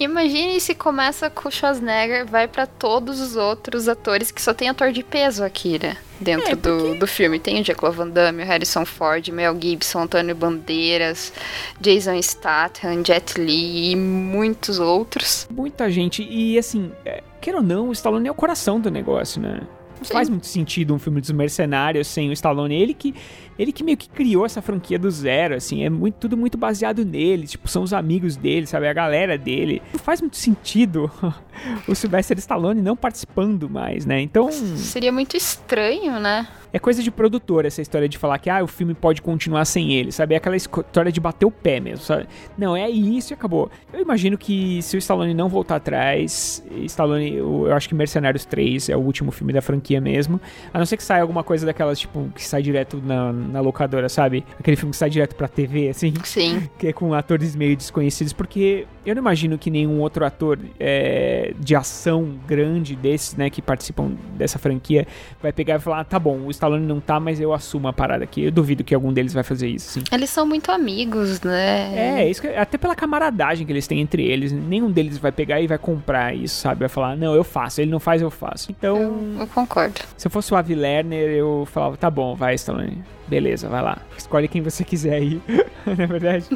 Imagine se começa com o Schwarzenegger, vai para todos os outros atores que só tem ator de peso aqui, né? Dentro é, porque... do, do filme. Tem o Jack Van Damme, o Harrison Ford, Mel Gibson, Antônio Bandeiras, Jason Statham, Jet Li e muitos outros. Muita gente. E assim, é, quer ou não, o Stallone é o coração do negócio, né? Não faz muito sentido um filme dos mercenários sem o Stallone. Ele que ele que meio que criou essa franquia do zero, assim, é muito, tudo muito baseado nele, tipo, são os amigos dele, sabe, a galera dele. Não faz muito sentido o Sylvester Stallone não participando mais, né? Então... Seria muito estranho, né? É coisa de produtor essa história de falar que ah, o filme pode continuar sem ele, sabe? É aquela história de bater o pé mesmo, sabe? Não, é isso e acabou. Eu imagino que se o Stallone não voltar atrás, Stallone, eu acho que Mercenários 3 é o último filme da franquia mesmo, a não ser que saia alguma coisa daquelas, tipo, que sai direto na, na locadora, sabe? Aquele filme que sai direto pra TV, assim. Sim. Que é com atores meio desconhecidos, porque eu não imagino que nenhum outro ator é, de ação grande desses, né, que participam dessa franquia, vai pegar e falar: ah, tá bom, o Stallone não tá, mas eu assumo a parada aqui. Eu duvido que algum deles vai fazer isso, sim. Eles são muito amigos, né? É, isso que, até pela camaradagem que eles têm entre eles. Nenhum deles vai pegar e vai comprar isso, sabe? Vai falar: não, eu faço. Ele não faz, eu faço. Então. Eu, eu concordo. Se eu fosse o Avi Lerner, eu falava: tá bom, vai, Stallone beleza, vai lá. Escolhe quem você quiser aí. Na é verdade.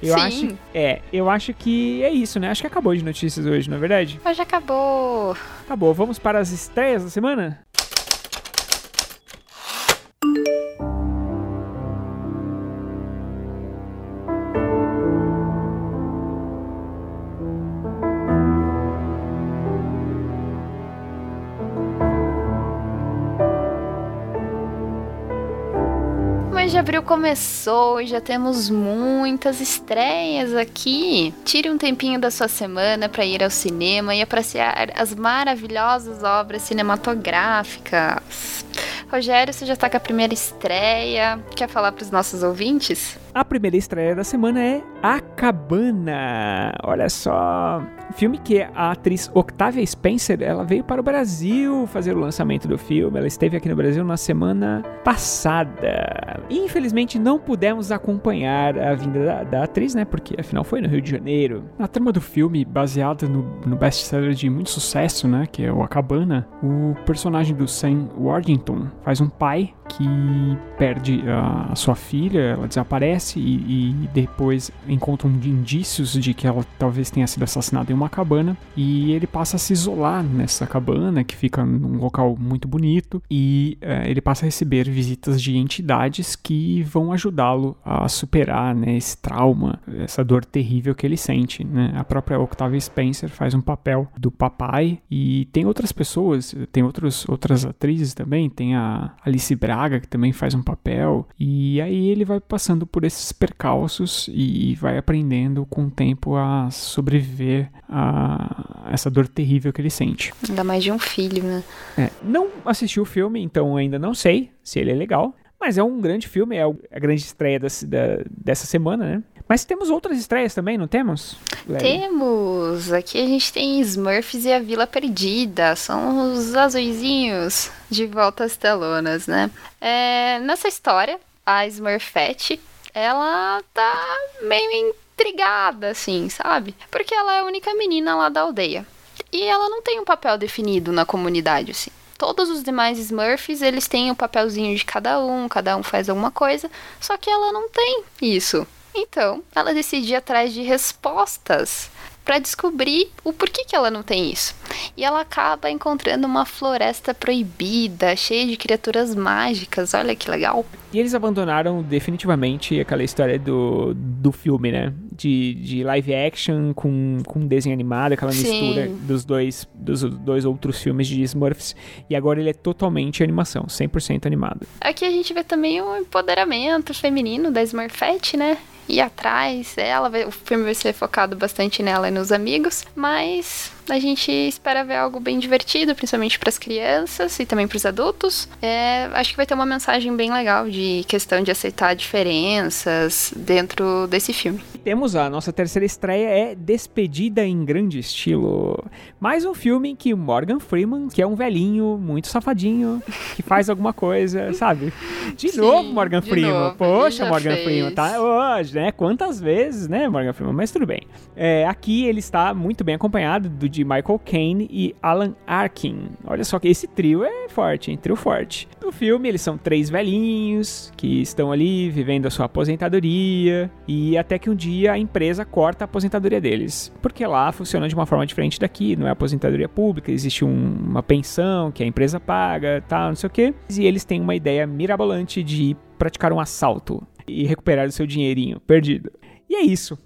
Eu Sim. acho. É, eu acho que é isso, né? Acho que acabou de notícias hoje, não é verdade? Hoje acabou. Acabou. Vamos para as estreias da semana? De abril começou e já temos muitas estreias aqui. Tire um tempinho da sua semana para ir ao cinema e apreciar as maravilhosas obras cinematográficas. Rogério, você já está com a primeira estreia. Quer falar para os nossos ouvintes? A primeira estreia da semana é A Cabana. Olha só, filme que a atriz Octavia Spencer, ela veio para o Brasil fazer o lançamento do filme. Ela esteve aqui no Brasil na semana passada. Infelizmente não pudemos acompanhar a vinda da, da atriz, né? Porque afinal foi no Rio de Janeiro. Na trama do filme, baseada no, no best-seller de muito sucesso, né? Que é o A Cabana, o personagem do Sam Worthington faz um pai que perde a, sua filha, ela desaparece e, e depois encontram indícios de que ela talvez tenha sido assassinada em uma cabana e ele passa a se isolar nessa cabana que fica num local muito bonito e é, ele passa a receber visitas de entidades que vão ajudá-lo a superar né, esse trauma, essa dor terrível que ele sente. Né? A própria Octavia Spencer faz um papel do papai e tem outras pessoas, tem outros, outras atrizes também, tem a Alice Braga que também faz um papel, e aí ele vai passando por esses percalços e vai aprendendo com o tempo a sobreviver a essa dor terrível que ele sente. Ainda mais de um filho, né? É, não assisti o filme, então ainda não sei se ele é legal, mas é um grande filme, é a grande estreia da, dessa semana, né? Mas temos outras estreias também, não temos? Temos! Aqui a gente tem Smurfs e a Vila Perdida. São os azuizinhos de volta às telonas, né? É, nessa história, a Smurfette, ela tá meio intrigada, assim, sabe? Porque ela é a única menina lá da aldeia. E ela não tem um papel definido na comunidade, assim. Todos os demais Smurfs, eles têm o papelzinho de cada um, cada um faz alguma coisa, só que ela não tem isso. Então, ela decide ir atrás de respostas para descobrir o porquê que ela não tem isso. E ela acaba encontrando uma floresta proibida, cheia de criaturas mágicas. Olha que legal. E eles abandonaram definitivamente aquela história do, do filme, né? De, de live action com, com desenho animado, aquela Sim. mistura dos dois, dos dois outros filmes de Smurfs. E agora ele é totalmente animação, 100% animado. Aqui a gente vê também o empoderamento feminino da Smurfette, né? Ir atrás. Ela vai, o filme vai ser focado bastante nela e nos amigos, mas a gente espera ver algo bem divertido, principalmente para as crianças e também para os adultos. É, acho que vai ter uma mensagem bem legal de questão de aceitar diferenças dentro desse filme. Temos a nossa terceira estreia é Despedida em Grande Estilo. Mais um filme em que Morgan Freeman, que é um velhinho muito safadinho, que faz alguma coisa, sabe? De Sim, novo Morgan de Freeman. Novo, Poxa, Morgan fez. Freeman, tá hoje, né? Quantas vezes, né, Morgan Freeman? Mas tudo bem. É, aqui ele está muito bem acompanhado do de Michael Caine e Alan Arkin. Olha só que esse trio é forte, hein? Trio forte. No filme, eles são três velhinhos que estão ali vivendo a sua aposentadoria e até que um dia a empresa corta a aposentadoria deles. Porque lá funciona de uma forma diferente daqui, não é aposentadoria pública, existe um, uma pensão que a empresa paga, tal, não sei o quê. E eles têm uma ideia mirabolante de praticar um assalto e recuperar o seu dinheirinho perdido. E é isso.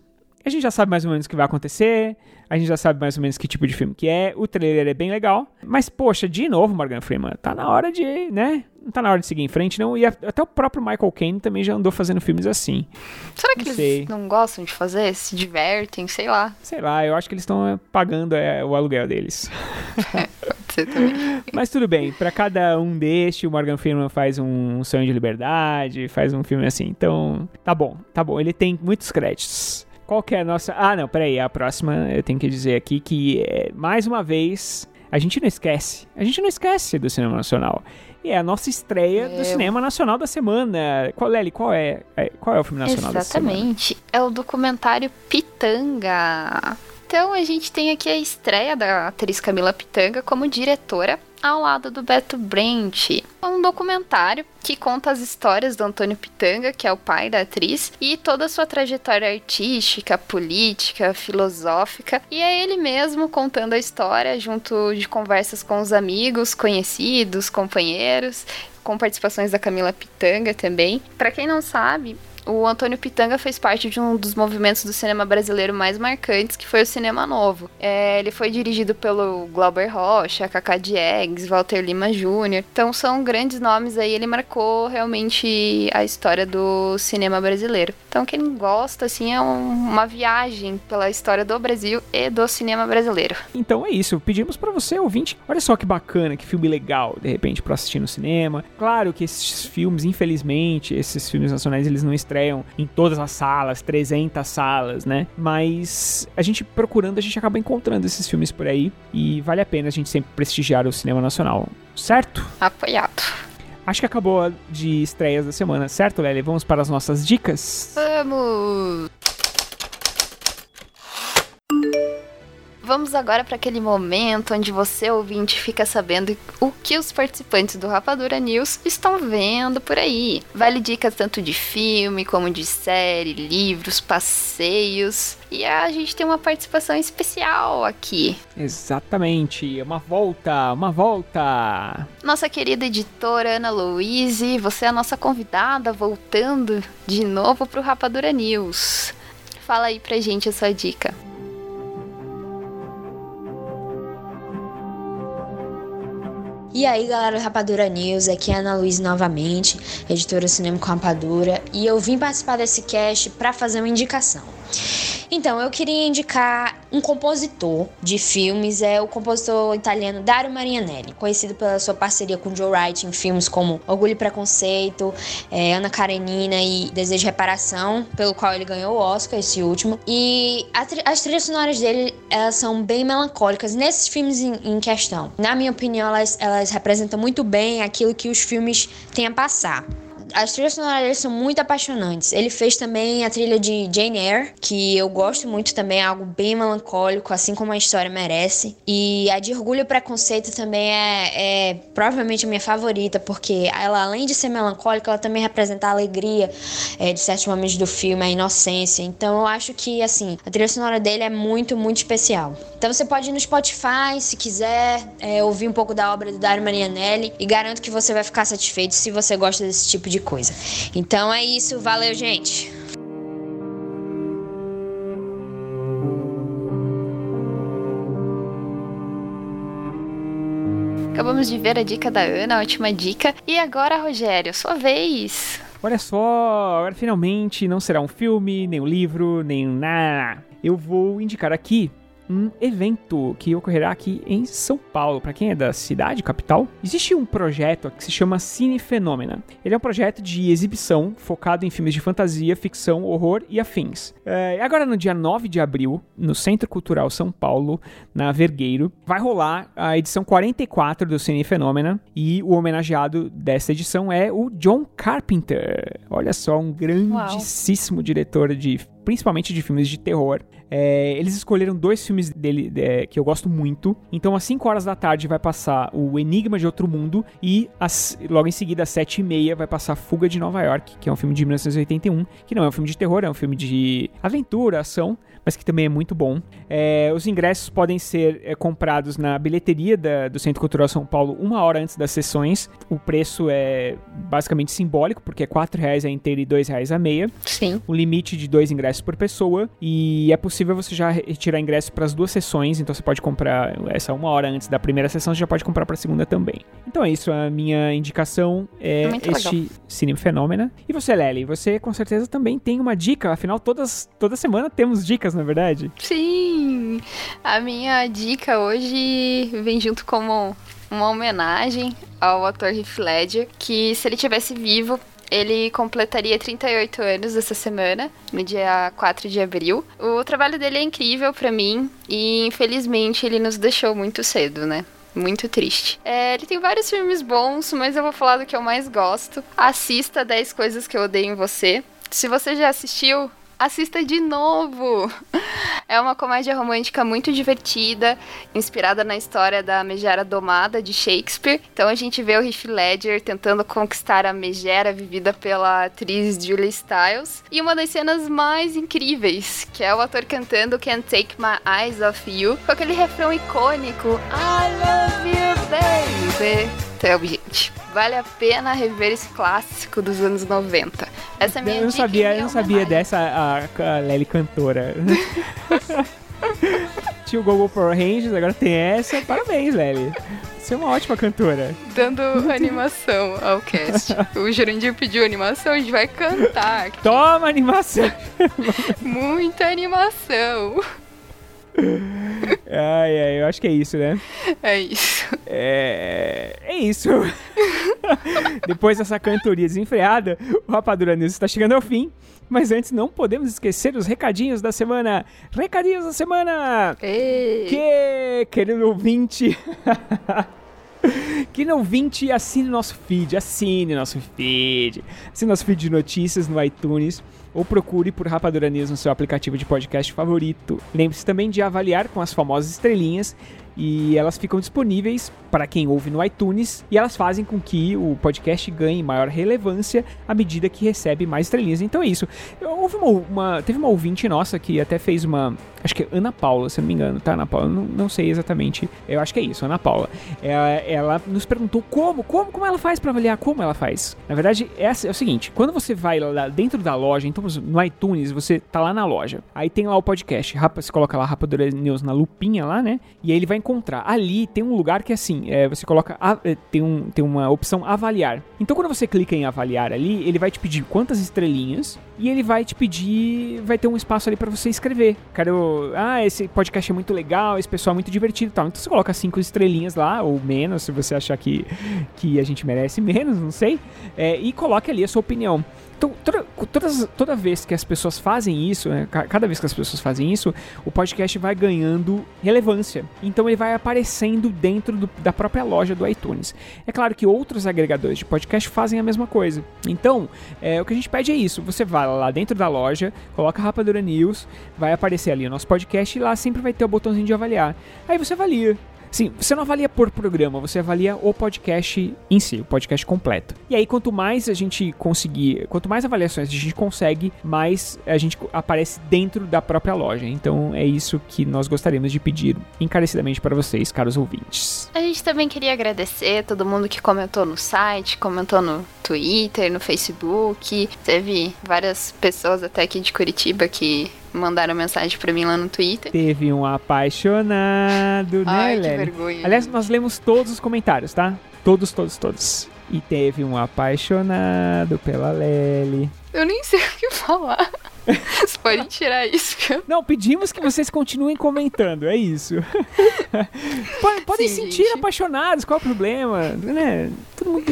A gente já sabe mais ou menos o que vai acontecer, a gente já sabe mais ou menos que tipo de filme que é, o trailer é bem legal, mas poxa, de novo, Morgan Freeman, tá na hora de, né? Não tá na hora de seguir em frente, não. E até o próprio Michael Caine também já andou fazendo filmes assim. Será que não eles sei. não gostam de fazer? Se divertem, sei lá. Sei lá, eu acho que eles estão eh, pagando é, o aluguel deles. É, pode ser também. Mas tudo bem, para cada um deste, o Morgan Freeman faz um Sonho de Liberdade, faz um filme assim. Então, tá bom, tá bom. Ele tem muitos créditos. Qual que é a nossa. Ah, não, peraí. A próxima eu tenho que dizer aqui que, é, mais uma vez, a gente não esquece. A gente não esquece do cinema nacional. E é a nossa estreia é. do cinema nacional da semana. Qual, Lely, qual é, é, qual é o filme nacional Exatamente. da semana? Exatamente. É o documentário Pitanga. Então a gente tem aqui a estreia da atriz Camila Pitanga como diretora ao lado do Beto Brent. É um documentário que conta as histórias do Antônio Pitanga, que é o pai da atriz, e toda a sua trajetória artística, política, filosófica. E é ele mesmo contando a história junto de conversas com os amigos, conhecidos, companheiros com participações da Camila Pitanga também. Para quem não sabe, o Antônio Pitanga fez parte de um dos movimentos do cinema brasileiro mais marcantes, que foi o Cinema Novo. É, ele foi dirigido pelo Glauber Rocha, Cacá Diegues, Walter Lima Jr. Então são grandes nomes aí, ele marcou realmente a história do cinema brasileiro. Então quem gosta, assim, é um, uma viagem pela história do Brasil e do cinema brasileiro. Então é isso, pedimos para você, ouvinte, olha só que bacana, que filme legal, de repente, para assistir no cinema. Claro que esses filmes, infelizmente, esses filmes nacionais, eles não estão estreiam em todas as salas, 300 salas, né? Mas a gente procurando, a gente acaba encontrando esses filmes por aí e vale a pena a gente sempre prestigiar o cinema nacional, certo? Apoiado. Acho que acabou de estreias da semana, certo, Lely? Vamos para as nossas dicas? Vamos! Vamos agora para aquele momento onde você, ouvinte, fica sabendo o que os participantes do Rapadura News estão vendo por aí. Vale dicas tanto de filme como de série, livros, passeios. E a gente tem uma participação especial aqui. Exatamente, uma volta, uma volta. Nossa querida editora Ana Louise, você é a nossa convidada voltando de novo pro Rapadura News. Fala aí pra gente a sua dica. E aí, galera do Rapadura News, aqui é Ana Luiz novamente, editora Cinema com Rapadura, e eu vim participar desse cast para fazer uma indicação. Então, eu queria indicar um compositor de filmes, é o compositor italiano Dario Marianelli, conhecido pela sua parceria com Joe Wright em filmes como Orgulho e Preconceito, é, Ana Karenina e Desejo de Reparação, pelo qual ele ganhou o Oscar, esse último. E as trilhas sonoras dele, elas são bem melancólicas nesses filmes em, em questão. Na minha opinião, elas, elas representam muito bem aquilo que os filmes têm a passar as trilhas sonoras dele são muito apaixonantes. Ele fez também a trilha de Jane Eyre, que eu gosto muito também, é algo bem melancólico, assim como a história merece. E a de Orgulho e Preconceito também é, é provavelmente a minha favorita, porque ela, além de ser melancólica, ela também representa a alegria é, de certos momentos do filme, a inocência. Então eu acho que, assim, a trilha sonora dele é muito, muito especial. Então você pode ir no Spotify, se quiser, é, ouvir um pouco da obra do Dario Marianelli e garanto que você vai ficar satisfeito se você gosta desse tipo de coisa. Então é isso, valeu, gente! Acabamos de ver a dica da Ana, a última dica. E agora, Rogério, sua vez. Olha só, agora finalmente não será um filme, nem um livro, nem nada. Eu vou indicar aqui um evento que ocorrerá aqui em São Paulo. Para quem é da cidade, capital, existe um projeto que se chama Cine Fenômena. Ele é um projeto de exibição focado em filmes de fantasia, ficção, horror e afins. É, agora, no dia 9 de abril, no Centro Cultural São Paulo, na Vergueiro, vai rolar a edição 44 do Cine Fenômena e o homenageado dessa edição é o John Carpenter. Olha só, um grandíssimo Uau. diretor de principalmente de filmes de terror. É, eles escolheram dois filmes dele é, que eu gosto muito. Então, às 5 horas da tarde vai passar o Enigma de Outro Mundo e as, logo em seguida, às 7 e meia, vai passar Fuga de Nova York, que é um filme de 1981, que não é um filme de terror, é um filme de aventura, ação, mas que também é muito bom. É, os ingressos podem ser é, comprados na bilheteria da, do Centro Cultural São Paulo uma hora antes das sessões. O preço é basicamente simbólico, porque é R$ reais a inteira e R$ reais a meia. Sim. O limite de dois ingressos por pessoa. E é possível você já retirar ingresso para as duas sessões, então você pode comprar essa uma hora antes da primeira sessão, você já pode comprar para a segunda também. Então é isso, a minha indicação é muito este legal. Cine Fenômena. E você, Lely, você com certeza também tem uma dica, afinal todas, toda semana temos dicas dicas, na é verdade? Sim! A minha dica hoje vem junto como uma homenagem ao ator Heath Ledger, que se ele tivesse vivo, ele completaria 38 anos essa semana, no dia 4 de abril. O trabalho dele é incrível para mim e infelizmente ele nos deixou muito cedo, né? Muito triste. É, ele tem vários filmes bons, mas eu vou falar do que eu mais gosto. Assista 10 Coisas que Eu Odeio em Você. Se você já assistiu, assista de novo! É uma comédia romântica muito divertida, inspirada na história da Megera Domada de Shakespeare. Então a gente vê o Heath Ledger tentando conquistar a Megera vivida pela atriz Julia Stiles. E uma das cenas mais incríveis, que é o ator cantando Can't Take My Eyes Off You, com aquele refrão icônico I love you, baby. Então, gente, vale a pena rever esse clássico dos anos 90. Essa é minha Eu não sabia, eu não sabia dessa a, a Lely cantora. Tinha o Google Power Rangers, agora tem essa. Parabéns, Lely. Você é uma ótima cantora. Dando animação ao cast. O Jurandir pediu animação, a gente vai cantar. Toma animação! Muita animação. Ai, ai, eu acho que é isso, né? É isso. É, é isso. Depois dessa cantoria desenfreada, o Rapadura News está chegando ao fim. Mas antes, não podemos esquecer os recadinhos da semana. Recadinhos da semana! Ei. Que, querido ouvinte... que não vinte, assine nosso feed, assine nosso feed, assine nosso feed de notícias no iTunes ou procure por Rapadura News no seu aplicativo de podcast favorito. Lembre-se também de avaliar com as famosas estrelinhas e elas ficam disponíveis para quem ouve no iTunes e elas fazem com que o podcast ganhe maior relevância à medida que recebe mais estrelinhas. Então é isso. Houve uma, uma, teve uma ouvinte nossa que até fez uma. Acho que é Ana Paula, se não me engano, tá? Ana Paula, não, não sei exatamente. Eu acho que é isso, Ana Paula. Ela, ela nos perguntou como, como, como ela faz para avaliar, como ela faz. Na verdade, é, é o seguinte: quando você vai lá dentro da loja, então no iTunes, você tá lá na loja, aí tem lá o podcast, você coloca lá Rapadura News na lupinha lá, né? E aí ele vai encontrar. Ali tem um lugar que assim, é, você coloca. É, tem, um, tem uma opção avaliar. Então quando você clica em avaliar ali, ele vai te pedir quantas estrelinhas e ele vai te pedir. Vai ter um espaço ali para você escrever. Quero. Ah, esse podcast é muito legal, esse pessoal é muito divertido e tal. Então você coloca cinco estrelinhas lá, ou menos, se você achar que, que a gente merece menos, não sei. É, e coloque ali a sua opinião. Então, toda, todas, toda vez que as pessoas fazem isso, né, cada vez que as pessoas fazem isso, o podcast vai ganhando relevância. Então ele vai aparecendo dentro do, da própria loja do iTunes. É claro que outros agregadores de podcast fazem a mesma coisa. Então, é, o que a gente pede é isso: você vai lá dentro da loja, coloca Rapadura News, vai aparecer ali o nosso podcast e lá sempre vai ter o botãozinho de avaliar. Aí você avalia. Sim, você não avalia por programa, você avalia o podcast em si, o podcast completo. E aí, quanto mais a gente conseguir, quanto mais avaliações a gente consegue, mais a gente aparece dentro da própria loja. Então, é isso que nós gostaríamos de pedir encarecidamente para vocês, caros ouvintes. A gente também queria agradecer todo mundo que comentou no site, comentou no Twitter, no Facebook. Teve várias pessoas até aqui de Curitiba que mandaram mensagem pra mim lá no Twitter. Teve um apaixonado, né, Ai, que Lely? vergonha. Aliás, nós lemos todos os comentários, tá? Todos, todos, todos. E teve um apaixonado pela Lely. Eu nem sei o que falar. Vocês podem tirar isso. Não, pedimos que vocês continuem comentando, é isso. Podem- Podem Sim, sentir gente. apaixonados, qual é o problema? Né? Todo mundo.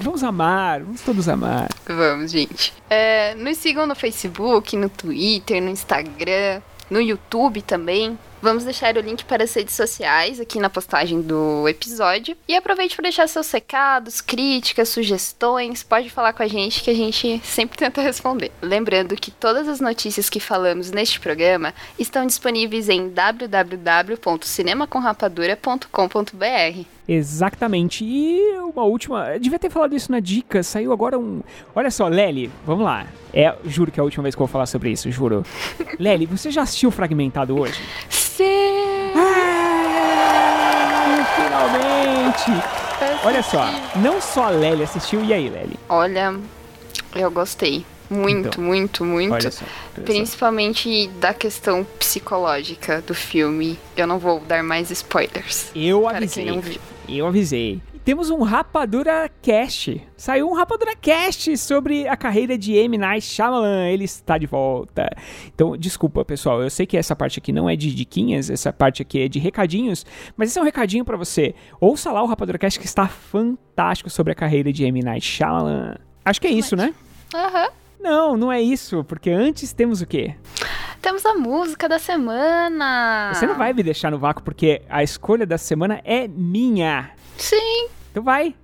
Vamos amar, vamos todos amar. Vamos, gente. É, nos sigam no Facebook, no Twitter, no Instagram, no YouTube também. Vamos deixar o link para as redes sociais aqui na postagem do episódio. E aproveite para deixar seus recados, críticas, sugestões. Pode falar com a gente que a gente sempre tenta responder. Lembrando que todas as notícias que falamos neste programa estão disponíveis em www.cinemacomrapadura.com.br. Exatamente. E uma última. eu devia ter falado isso na dica. Saiu agora um. Olha só, Lely, vamos lá. É, juro que é a última vez que eu vou falar sobre isso, juro. Lely, você já assistiu Fragmentado hoje? Ah, finalmente! Olha só, não só a Lely assistiu, e aí, Lely? Olha, eu gostei. Muito, Então, muito, muito. Olha só. olha só. Principalmente da questão psicológica do filme. Eu não vou dar mais spoilers. Eu avisei. Eu avisei. Temos um Rapadura Cast. Saiu um Rapadura Cast sobre a carreira de M. Night Shyamalan. Ele está de volta. Então, desculpa, pessoal. Eu sei que essa parte aqui não é de diquinhas, essa parte aqui é de recadinhos, mas esse é um recadinho pra você. Ouça lá o Rapadura Cast que está fantástico sobre a carreira de M. Night Shyamalan. Acho que é isso, né? Aham. Não, não é isso, porque antes temos o quê? Temos a música da semana. Você não vai me deixar no vácuo porque a escolha da semana é minha. Sim. Então vai.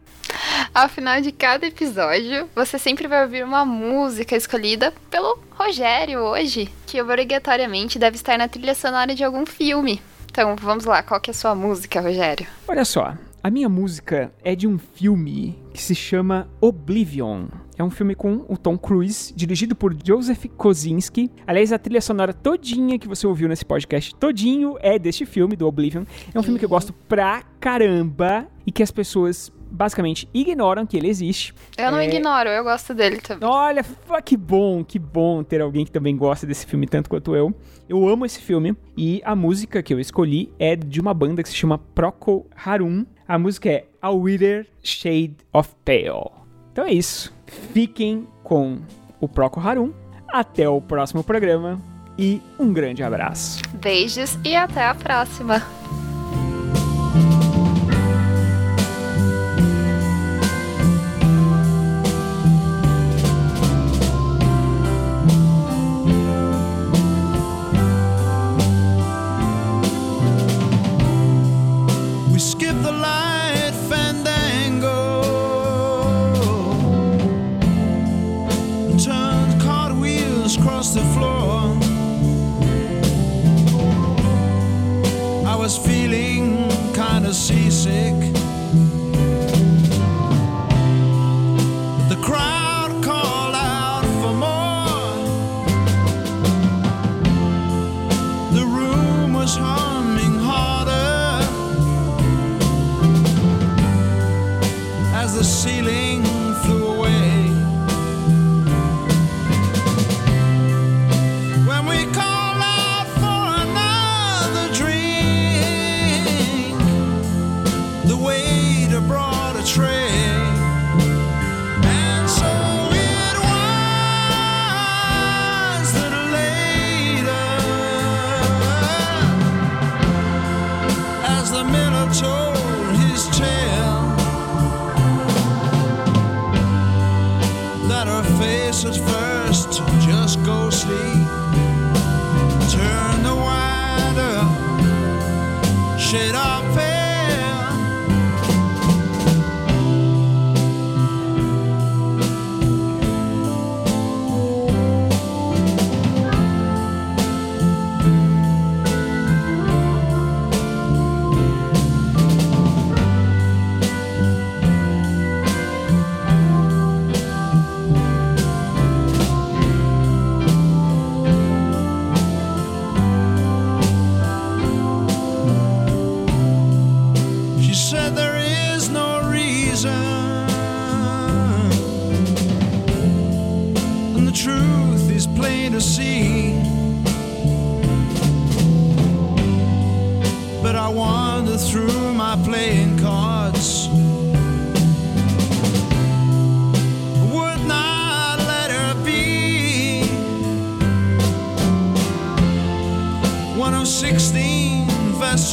Ao final de cada episódio, você sempre vai ouvir uma música escolhida pelo Rogério hoje, que obrigatoriamente deve estar na trilha sonora de algum filme. Então, vamos lá, qual que é a sua música, Rogério? Olha só, a minha música é de um filme que se chama Oblivion. É um filme com o Tom Cruise, dirigido por Joseph Kosinski. Aliás, a trilha sonora todinha que você ouviu nesse podcast, todinho, é deste filme, do Oblivion. É um filme que eu gosto pra caramba e que as pessoas basicamente ignoram que ele existe. Eu não É. ignoro, eu gosto dele também. Olha, que bom, que bom ter alguém que também gosta desse filme tanto quanto eu. Eu amo esse filme e a música que eu escolhi é de uma banda que se chama Procol Harum. A música é A Wither Shade of Pale. Então é isso. Fiquem com o Procol Harum. Até o próximo programa e um grande abraço. Beijos e até a próxima.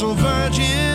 Vestal virgins